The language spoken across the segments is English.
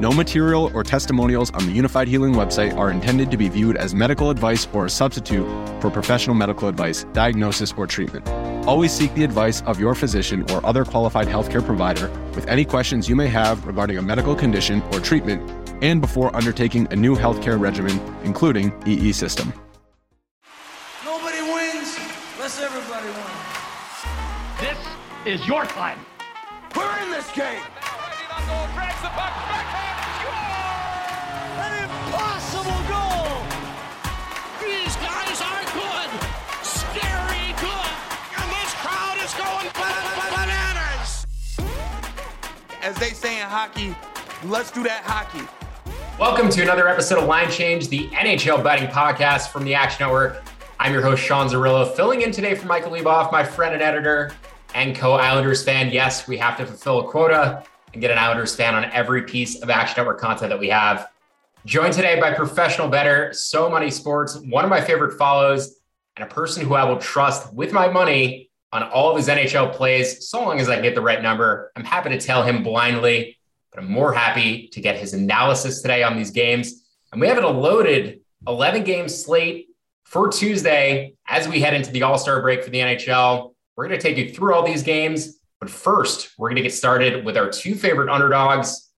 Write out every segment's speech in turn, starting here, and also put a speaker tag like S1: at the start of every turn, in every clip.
S1: No material or testimonials on the Unifyd Healing website are intended to be viewed as medical advice or a substitute for professional medical advice, diagnosis, or treatment. Always seek the advice of your physician or other qualified healthcare provider with any questions you may have regarding a medical condition or treatment and before undertaking a new healthcare regimen, including EE system.
S2: Nobody wins unless everybody wins.
S3: This is your time.
S2: We're in this game.
S4: As they say in hockey, let's do that hockey.
S5: Welcome to another episode of Line Change, the NHL betting podcast from the Action Network. I'm your host, Sean Zerillo, filling in today for Michael Leboff, my friend and editor and co Islanders fan. Yes, we have to fulfill a quota and get an Islanders fan on every piece of Action Network content that we have. Joined today by professional bettor, So Money Sports, one of my favorite follows, and a person who I will trust with my money on all of his NHL plays, so long as I can get the right number. I'm happy to tell him blindly, but I'm more happy to get his analysis today on these games. And we have a loaded 11 game slate for Tuesday as we head into the All Star break for the NHL. We're going to take you through all these games. But first, we're going to get started with our two favorite underdogs.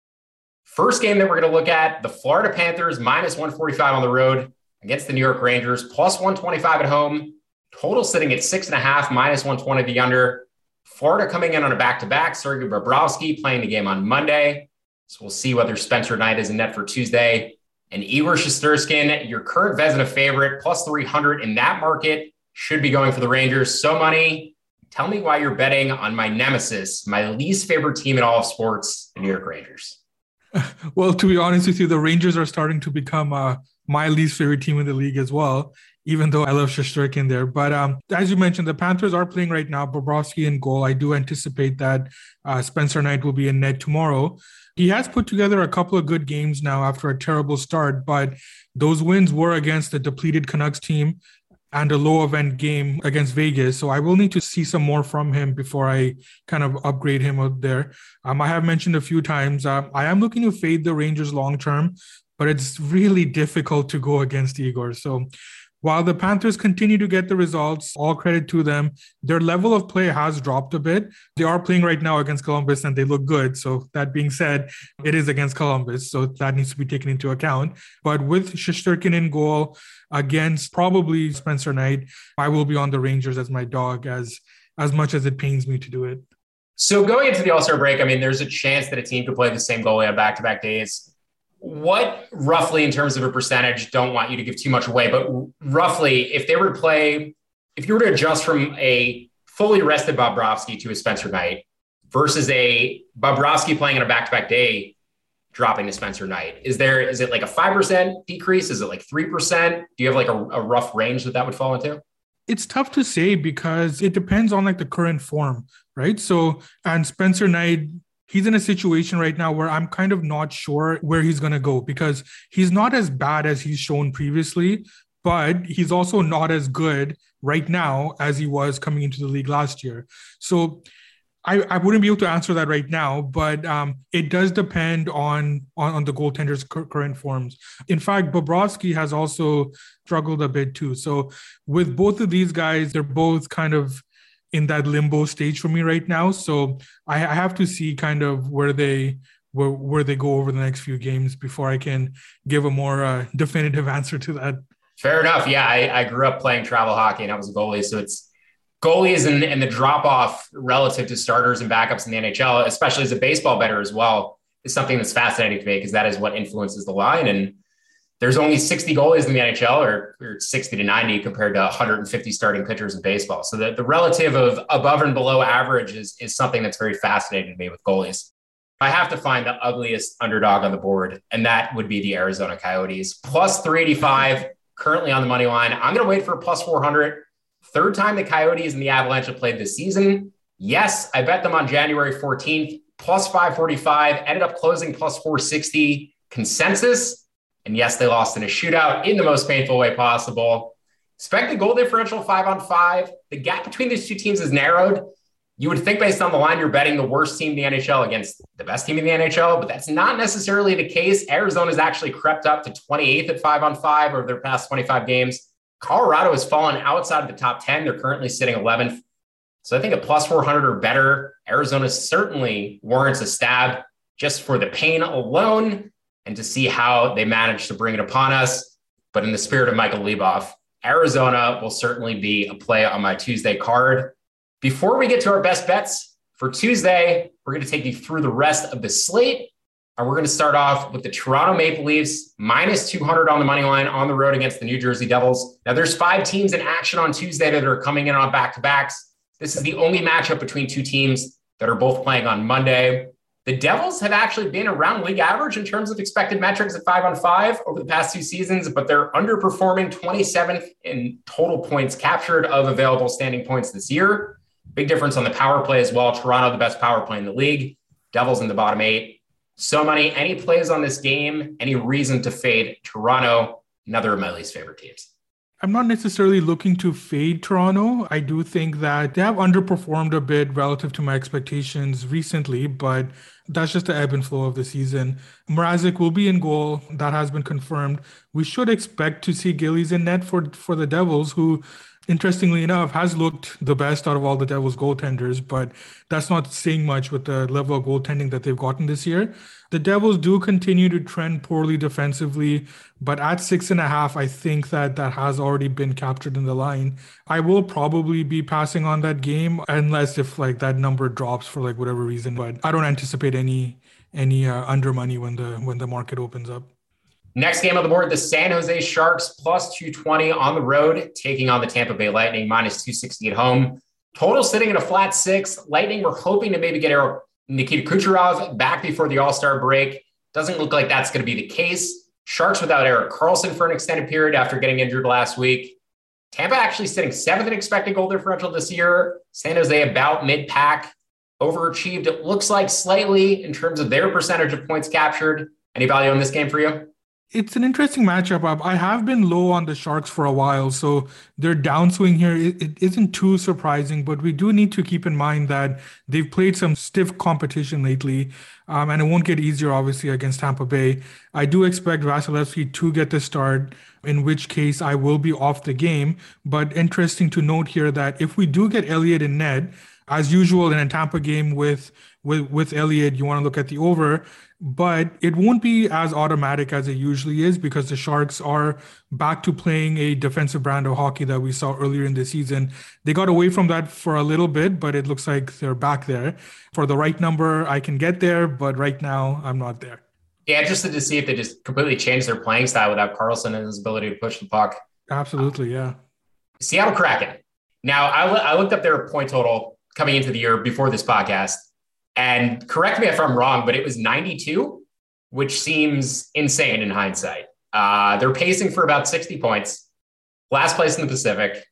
S5: First game that we're going to look at the Florida Panthers minus 145 on the road against the New York Rangers, plus 125 at home. Total sitting at six and a half, minus 120 the under. Florida coming in on a back to back. Sergei Bobrovsky playing the game on Monday. So we'll see whether Spencer Knight is in net for Tuesday. And Igor Shesterkin, your current Vezina favorite, plus 300 in that market, should be going for the Rangers. So money. Tell me why you're betting on my nemesis, my least favorite team in all of sports, the New York Rangers.
S6: Well, to be honest with you, the Rangers are starting to become uh, my least favorite team in the league as well, even though I love Shesterkin there. But um, as you mentioned, the Panthers are playing right now, Bobrovsky in goal. I do anticipate that uh, Spencer Knight will be in net tomorrow. He has put together a couple of good games now after a terrible start, but those wins were against the depleted Canucks team and a low event game against Vegas. So I will need to see some more from him before I kind of upgrade him out there. Um, I have mentioned a few times, uh, I am looking to fade the Rangers long term, but it's really difficult to go against Igor. So while the Panthers continue to get the results, all credit to them, their level of play has dropped a bit. They are playing right now against Columbus and they look good. So, that being said, it is against Columbus. So, that needs to be taken into account. But with Shesterkin in goal against probably Spencer Knight, I will be on the Rangers as my dog as as much as it pains me to do it.
S5: So, going into the All Star break, I mean, there's a chance that a team could play the same goalie on back to back days what roughly in terms of a percentage don't want you to give too much away but roughly if they were to play if you were to adjust from a fully rested Bobrovsky to a Spencer Knight versus a Bobrovsky playing on a back-to-back day dropping to Spencer Knight is there is it like a 5% decrease? Is it like 3% do you have like a, a rough range that that would fall into?
S6: It's tough to say because it depends on like the current form right? So and Spencer Knight he's in a situation right now where I'm kind of not sure where he's going to go because he's not as bad as he's shown previously, but he's also not as good right now as he was coming into the league last year. So I, I wouldn't be able to answer that right now, but um, it does depend on, on, on the goaltender's current forms. In fact, Bobrovsky has also struggled a bit too. So with both of these guys, they're both kind of in that limbo stage for me right now. So I, I have to see kind of where they where where they go over the next few games before I can give a more uh, definitive answer to that.
S5: Fair enough. Yeah, I, I grew up playing travel hockey and I was a goalie, so it's goalies and, and the drop off relative to starters and backups in the NHL, especially as a baseball bettor as well. is something that's fascinating to me because that is what influences the line. And there's only 60 goalies in the NHL or, or 60 to 90 compared to 150 starting pitchers in baseball. So the, the relative of above and below average is, is something that's very fascinating to me with goalies. I have to find the ugliest underdog on the board, and that would be the Arizona Coyotes. Plus 385, currently on the money line. I'm going to wait for plus 400. Third time the Coyotes and the Avalanche have played this season. Yes, I bet them on January 14th, plus 545, ended up closing plus 460 consensus. And yes, they lost in a shootout in the most painful way possible. Expect Expected goal differential five on five. The gap between these two teams is narrowed. You would think, based on the line, you're betting the worst team in the NHL against the best team in the NHL, but that's not necessarily the case. Arizona's actually crept up to 28th at five on five over their past 25 games. Colorado has fallen outside of the top 10. They're currently sitting 11th. So I think a plus 400 or better. Arizona certainly warrants a stab just for the pain alone and to see how they manage to bring it upon us. But in the spirit of Michael Leboff, Arizona will certainly be a play on my Tuesday card. Before we get to our best bets for Tuesday, we're going to take you through the rest of the slate. And we're going to start off with the Toronto Maple Leafs minus 200 on the money line on the road against the New Jersey Devils. Now, there's five teams in action on Tuesday that are coming in on back to backs. This is the only matchup between two teams that are both playing on Monday. The Devils have actually been around league average in terms of expected metrics at five on five over the past two seasons, but they're underperforming 27th in total points captured of available standing points this year. Big difference on the power play as well. Toronto, the best power play in the league. Devils in the bottom eight. So Money. Any plays on this game? Any reason to fade Toronto? Another of my least favorite teams.
S6: I'm not necessarily looking to fade Toronto. I do think that they have underperformed a bit relative to my expectations recently, but that's just the ebb and flow of the season. Mrazek will be in goal. That has been confirmed. We should expect to see Gillies in net for, for the Devils, who interestingly enough, has looked the best out of all the Devils goaltenders, but that's not saying much with the level of goaltending that they've gotten this year. The Devils do continue to trend poorly defensively, but at six and a half, I think that that has already been captured in the line. I will probably be passing on that game unless if like that number drops for like whatever reason, but I don't anticipate any any uh, under money when the when the market opens up.
S5: Next game on the board, the San Jose Sharks plus 220 on the road, taking on the Tampa Bay Lightning minus 260 at home. Total sitting at a flat six. Lightning were hoping to maybe get Nikita Kucherov back before the All Star break. Doesn't look like that's going to be the case. Sharks without Erik Karlsson for an extended period after getting injured last week. Tampa actually sitting seventh in expected goal differential this year. San Jose about mid pack, overachieved. It looks like slightly in terms of their percentage of points captured. Any value in this game for you?
S6: It's an interesting matchup. I have been low on the Sharks for a while, so their downswing here it, it isn't too surprising. But we do need to keep in mind that they've played some stiff competition lately, um, and it won't get easier, obviously, against Tampa Bay. I do expect Vasilevskiy to get the start, in which case I will be off the game. But interesting to note here that if we do get Elliott in net, as usual in a Tampa game with with with Elliott, you want to look at the over but it won't be as automatic as it usually is because the Sharks are back to playing a defensive brand of hockey that we saw earlier in the season. They got away from that for a little bit, but it looks like they're back there. For the right number, I can get there, but right now I'm not there.
S5: Yeah, interested to see if they just completely changed their playing style without Karlsson and his ability to push the puck.
S6: Absolutely, yeah.
S5: Seattle Kraken. Now, I, I looked up their point total coming into the year before this podcast and correct me if I'm wrong, but it was 92, which seems insane in hindsight. Uh, they're pacing for about 60 points, last place in the Pacific.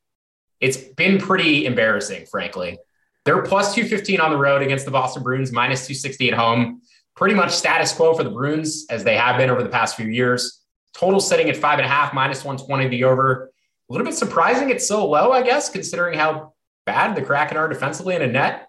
S5: It's been pretty embarrassing, frankly. They're plus 215 on the road against the Boston Bruins, minus 260 at home. Pretty much status quo for the Bruins as they have been over the past few years. Total sitting at five and a half, minus 120 the over. A little bit surprising it's so low, I guess, considering how bad the Kraken are defensively in a net.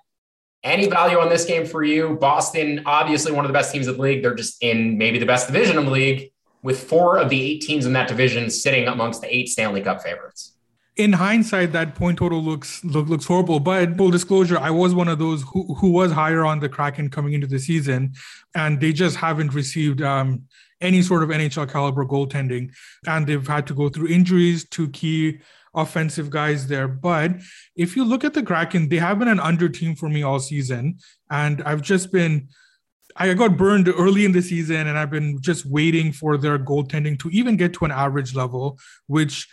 S5: Any value on this game for you? Boston, obviously one of the best teams of the league. They're just in maybe the best division in the league, with four of the eight teams in that division sitting amongst the eight Stanley Cup favorites.
S6: In hindsight, that point total looks look, looks horrible. But full disclosure, I was one of those who, who was higher on the Kraken coming into the season, and they just haven't received um, any sort of NHL caliber goaltending, and they've had to go through injuries to key offensive guys there. But if you look at the Kraken, they have been an under team for me all season. And I've just been I got burned early in the season, and I've been just waiting for their goaltending to even get to an average level, which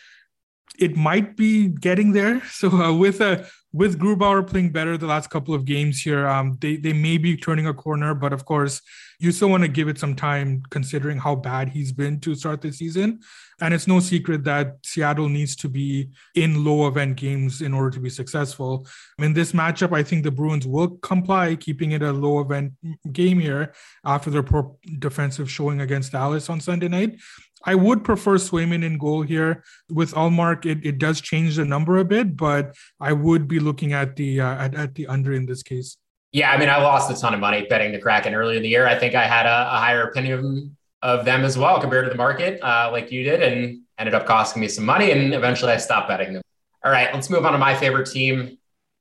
S6: it might be getting there. So uh, with a uh, with Grubauer playing better the last couple of games here, um, they they may be turning a corner, but of course you still want to give it some time considering how bad he's been to start the season. And it's no secret that Seattle needs to be in low event games in order to be successful. In this matchup, I think the Bruins will comply, keeping it a low event game here after their poor defensive showing against Dallas on Sunday night. I would prefer Swayman in goal here. With Ullmark, it, it does change the number a bit, but I would be looking at the uh, at, at the under in this case.
S5: Yeah, I mean, I lost a ton of money betting the Kraken earlier in the year. I think I had a, a higher opinion of them as well compared to the market, uh, like you did, and ended up costing me some money. And eventually, I stopped betting them. All right, let's move on to my favorite team,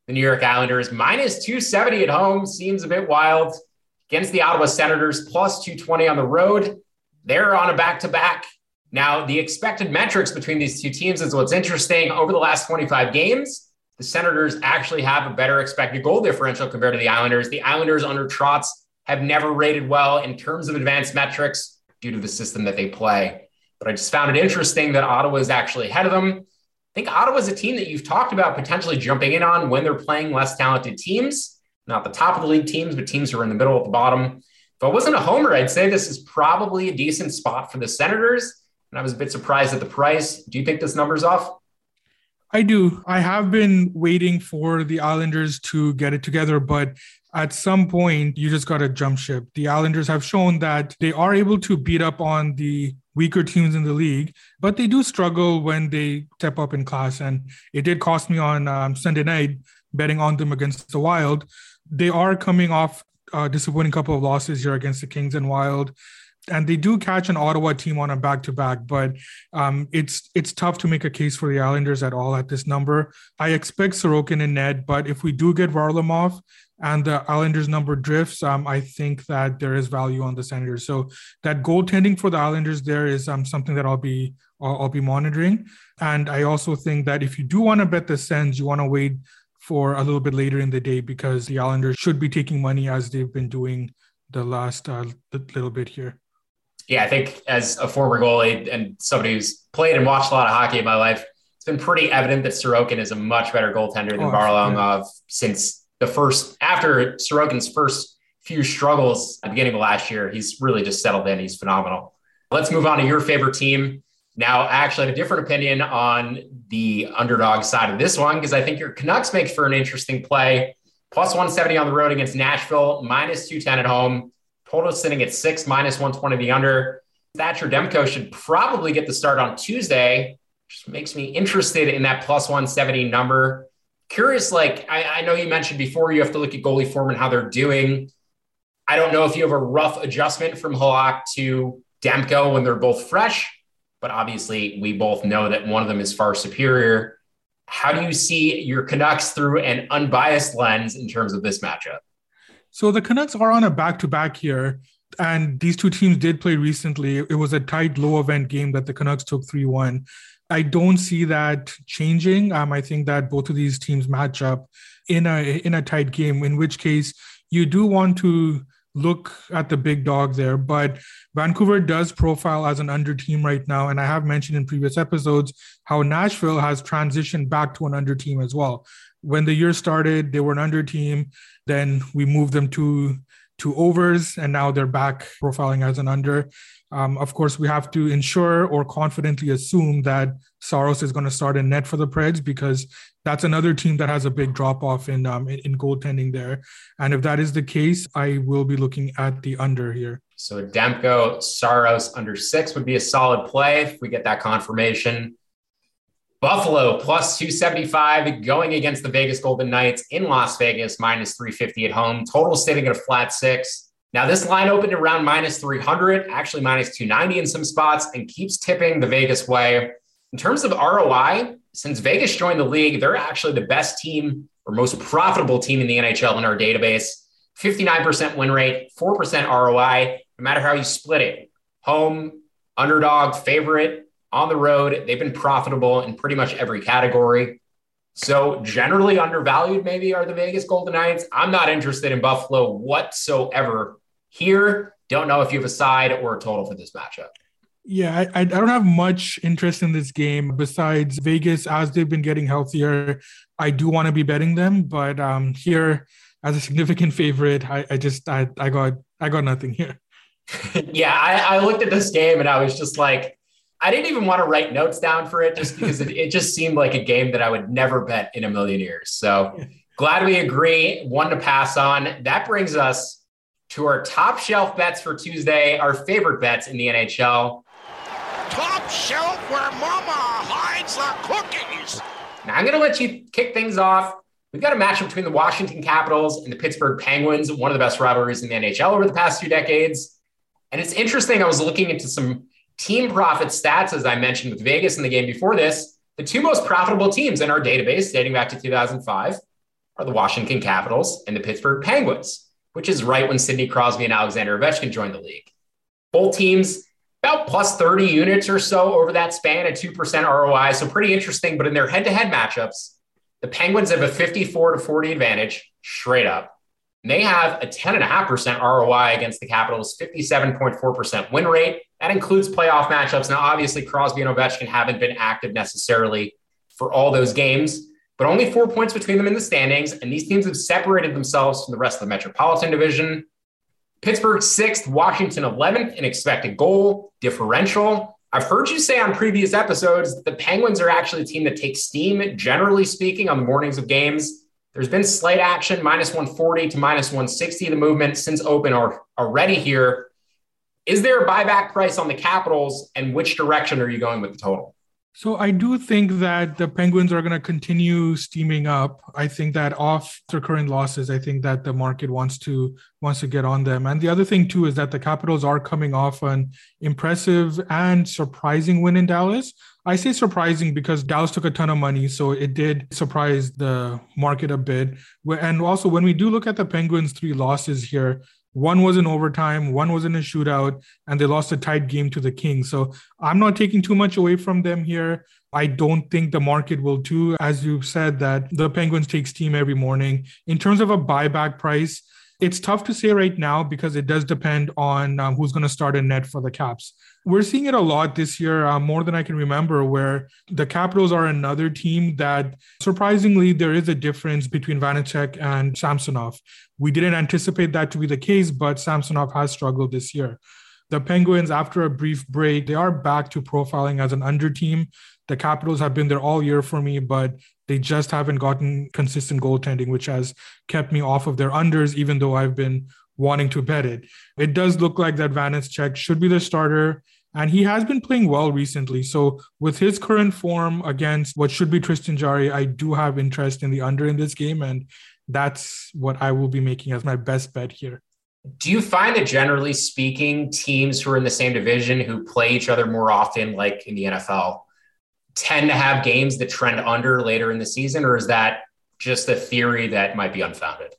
S5: the New York Islanders. Minus 270 at home seems a bit wild against the Ottawa Senators, plus 220 on the road. They're on a back to back. Now, the expected metrics between these two teams is what's interesting. Over the last 25 games, the Senators actually have a better expected goal differential compared to the Islanders. The Islanders under Trotz have never rated well in terms of advanced metrics due to the system that they play. But I just found it interesting that Ottawa is actually ahead of them. I think Ottawa is a team that you've talked about potentially jumping in on when they're playing less talented teams, not the top of the league teams, but teams who are in the middle at the bottom. If I wasn't a homer, I'd say this is probably a decent spot for the Senators. And I was a bit surprised at the price. Do you think this number's off?
S6: I do. I have been waiting for the Islanders to get it together, but at some point, you just got to jump ship. The Islanders have shown that they are able to beat up on the weaker teams in the league, but they do struggle when they step up in class. And it did cost me on um, Sunday night betting on them against the Wild. They are coming off a disappointing couple of losses here against the Kings and Wild and they do catch an Ottawa team on a back to back, but um, it's it's tough to make a case for the Islanders at all at this number. I expect Sorokin and Ned, but if we do get Varlamov and the Islanders number drifts, um, I think that there is value on the Senators. So that goaltending for the Islanders there is um, something that I'll be I'll, I'll be monitoring, and I also think that if you do want to bet the Sens, you want to wait for a little bit later in the day because the Islanders should be taking money as they've been doing the last uh, little bit here
S5: yeah, I think as a former goalie and somebody who's played and watched a lot of hockey in my life, it's been pretty evident that Sorokin is a much better goaltender than oh, Varlamov yeah. since the first after Sorokin's first few struggles at the beginning of last year. He's really just settled in. He's phenomenal. Let's move on to your favorite team. Now, I actually have a different opinion on the underdog side of this one because I think your Canucks make for an interesting play. Plus 170 on the road against Nashville, minus 210 at home. Total sitting at six, minus 120 the under. Thatcher Demko should probably get the start on Tuesday, which makes me interested in that plus 170 number. Curious, like I, I know you mentioned before, you have to look at goalie form and how they're doing. I don't know if you have a rough adjustment from Halak to Demko when they're both fresh, but obviously we both know that one of them is far superior. How do you see your Canucks through an unbiased lens in terms of this matchup?
S6: So the Canucks are on a back to back here. And these two teams did play recently. It was a tight, low event game that the Canucks took 3 1. I don't see that changing. Um, I think that both of these teams match up in a in a tight game, in which case you do want to look at the big dog there. But Vancouver does profile as an under team right now. And I have mentioned in previous episodes how Nashville has transitioned back to an under team as well when the year started, they were an under team. Then we moved them to to overs, and now they're back profiling as an under. Um, of course, we have to ensure or confidently assume that Saros is going to start in net for the Preds because that's another team that has a big drop off in, um, in in goaltending there. And if that is the case, I will be looking at the under here.
S5: So Demko Saros under six would be a solid play if we get that confirmation. Buffalo plus 275 going against the Vegas Golden Knights in Las Vegas, minus 350 at home. Total sitting at a flat six. Now, this line opened around minus 300, actually minus 290 in some spots, and keeps tipping the Vegas way. In terms of ROI, since Vegas joined the league, they're actually the best team or most profitable team in the NHL in our database. 59% win rate, 4% ROI, no matter how you split it. Home, underdog, favorite, on the road. They've been profitable in pretty much every category. So generally undervalued, maybe are the Vegas Golden Knights. I'm not interested in Buffalo whatsoever here. Don't know if you have a side or a total for this matchup.
S6: Yeah, I, I don't have much interest in this game besides Vegas as they've been getting healthier. I do want to be betting them, but um, here as a significant favorite, I, I just I, I got I got nothing here.
S5: yeah, I, I looked at this game and I was just like, I didn't even want to write notes down for it just because it, it just seemed like a game that I would never bet in a million years. So glad we agree. One to pass on. That brings us to our top shelf bets for Tuesday, our favorite bets in the NHL.
S7: Top shelf where mama hides the cookies.
S5: Now I'm going to let you kick things off. We've got a matchup between the Washington Capitals and the Pittsburgh Penguins, one of the best rivalries in the NHL over the past two decades. And it's interesting. I was looking into some team profit stats, as I mentioned with Vegas in the game before this. The two most profitable teams in our database dating back to 2005 are the Washington Capitals and the Pittsburgh Penguins, which is right when Sidney Crosby and Alexander Ovechkin joined the league. Both teams about plus 30 units or so over that span at 2% ROI. So pretty interesting. But in their head to head matchups, the Penguins have a 54 to 40 advantage straight up. And they have a 10.5% ROI against the Capitals, 57.4% win rate. That includes playoff matchups. Now, obviously, Crosby and Ovechkin haven't been active necessarily for all those games, but only four points between them in the standings. And these teams have separated themselves from the rest of the Metropolitan Division. Pittsburgh sixth, Washington 11th in expected goal differential. I've heard you say on previous episodes that the Penguins are actually a team that takes steam, generally speaking, on the mornings of games. There's been slight action, minus 140 to minus 160, the movement since open are already here. Is there a buyback price on the Capitals, and which direction are you going with the total?
S6: So I do think that the Penguins are going to continue steaming up. I think that off their current losses, I think that the market wants to wants to get on them. And the other thing too is that the Capitals are coming off an impressive and surprising win in Dallas. I say surprising because Dallas took a ton of money, so it did surprise the market a bit. And also, when we do look at the Penguins' three losses here, one was in overtime, one was in a shootout, and they lost a tight game to the Kings. So I'm not taking too much away from them here. I don't think the market will too. As you've said, that the Penguins take steam every morning. In terms of a buyback price, it's tough to say right now because it does depend on um, who's going to start a net for the Caps. We're seeing it a lot this year, uh, more than I can remember, where the Capitals are another team that surprisingly there is a difference between Vanecek and Samsonov. We didn't anticipate that to be the case, but Samsonov has struggled this year. The Penguins, after a brief break, they are back to profiling as an under team. The Capitals have been there all year for me, but they just haven't gotten consistent goaltending, which has kept me off of their unders, even though I've been wanting to bet it. It does look like that Vanecek should be the starter, and he has been playing well recently. So with his current form against what should be Tristan Jarry, I do have interest in the under in this game, and that's what I will be making as my best bet here.
S5: Do you find that generally speaking, teams who are in the same division who play each other more often, like in the NFL, tend to have games that trend under later in the season, or is that just a theory that might be unfounded?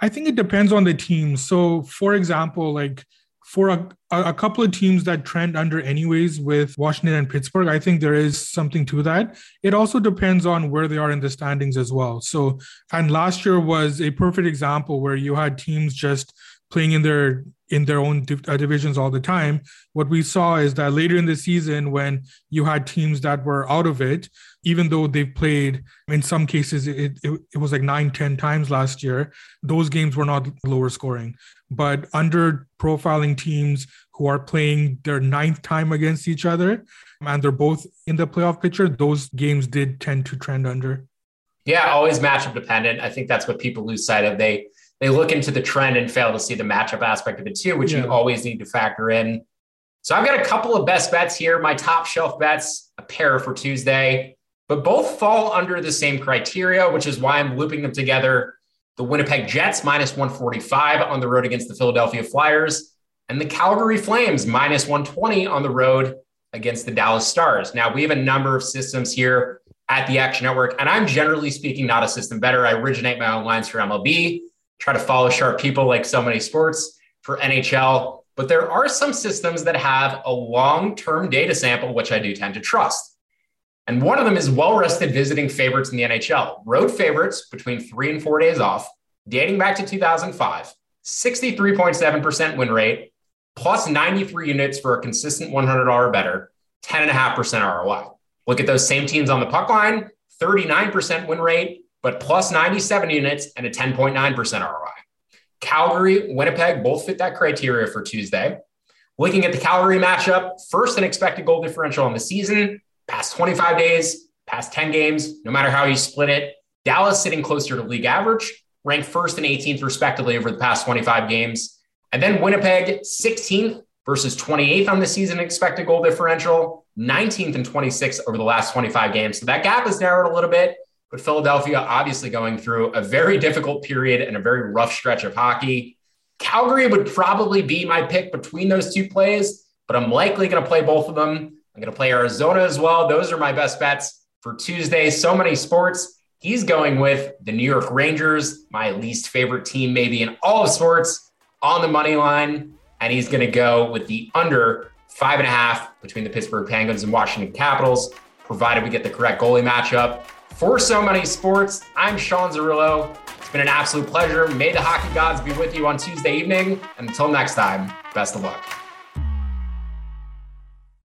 S6: I think it depends on the team. So, for example, like for a, a couple of teams that trend under anyways with Washington and Pittsburgh, I think there is something to that. It also depends on where they are in the standings as well. So, and last year was a perfect example where you had teams just playing in their in their own div- uh, divisions all the time. What we saw is that later in the season, when you had teams that were out of it, even though they've played in some cases, it, it, it was like nine, 10 times last year, those games were not lower scoring. But under profiling teams who are playing their ninth time against each other and they're both in the playoff picture, those games did tend to trend under.
S5: Yeah, always matchup dependent. I think that's what people lose sight of. They they look into the trend and fail to see the matchup aspect of it too, which yeah. you always need to factor in. So I've got a couple of best bets here, my top shelf bets, a pair for Tuesday, but both fall under the same criteria, which is why I'm looping them together. The Winnipeg Jets minus 145 on the road against the Philadelphia Flyers, and the Calgary Flames minus 120 on the road against the Dallas Stars. Now, we have a number of systems here at the Action Network, and I'm generally speaking not a system bettor. I originate my own lines for MLB try to follow sharp people like So Money Sports for NHL. But there are some systems that have a long term data sample, which I do tend to trust. And one of them is well rested visiting favorites in the NHL. Road favorites between three and four days off, dating back to 2005. 63.7% win rate, plus 93 units for a consistent 100 or better, 10.5% ROI. Look at those same teams on the puck line, 39% win rate, but plus 97 units and a 10.9% ROI. Calgary, Winnipeg both fit that criteria for Tuesday. Looking at the Calgary matchup, first in expected goal differential on the season, past 25 days, past 10 games, no matter how you split it. Dallas sitting closer to league average, ranked first and 18th respectively over the past 25 games. And then Winnipeg 16th versus 28th on the season expected goal differential, 19th and 26th over the last 25 games. So that gap has narrowed a little bit, but Philadelphia obviously going through a very difficult period and a very rough stretch of hockey. Calgary would probably be my pick between those two plays, but I'm likely going to play both of them. I'm going to play Arizona as well. Those are my best bets for Tuesday. So Money Sports. He's going with the New York Rangers, my least favorite team, maybe in all of sports, on the money line. And he's going to go with the under five and a half between the Pittsburgh Penguins and Washington Capitals, provided we get the correct goalie matchup. For So Money Sports, I'm Sean Zerillo. It's been an absolute pleasure. May the hockey gods be with you on Tuesday evening. And until next time, best of luck.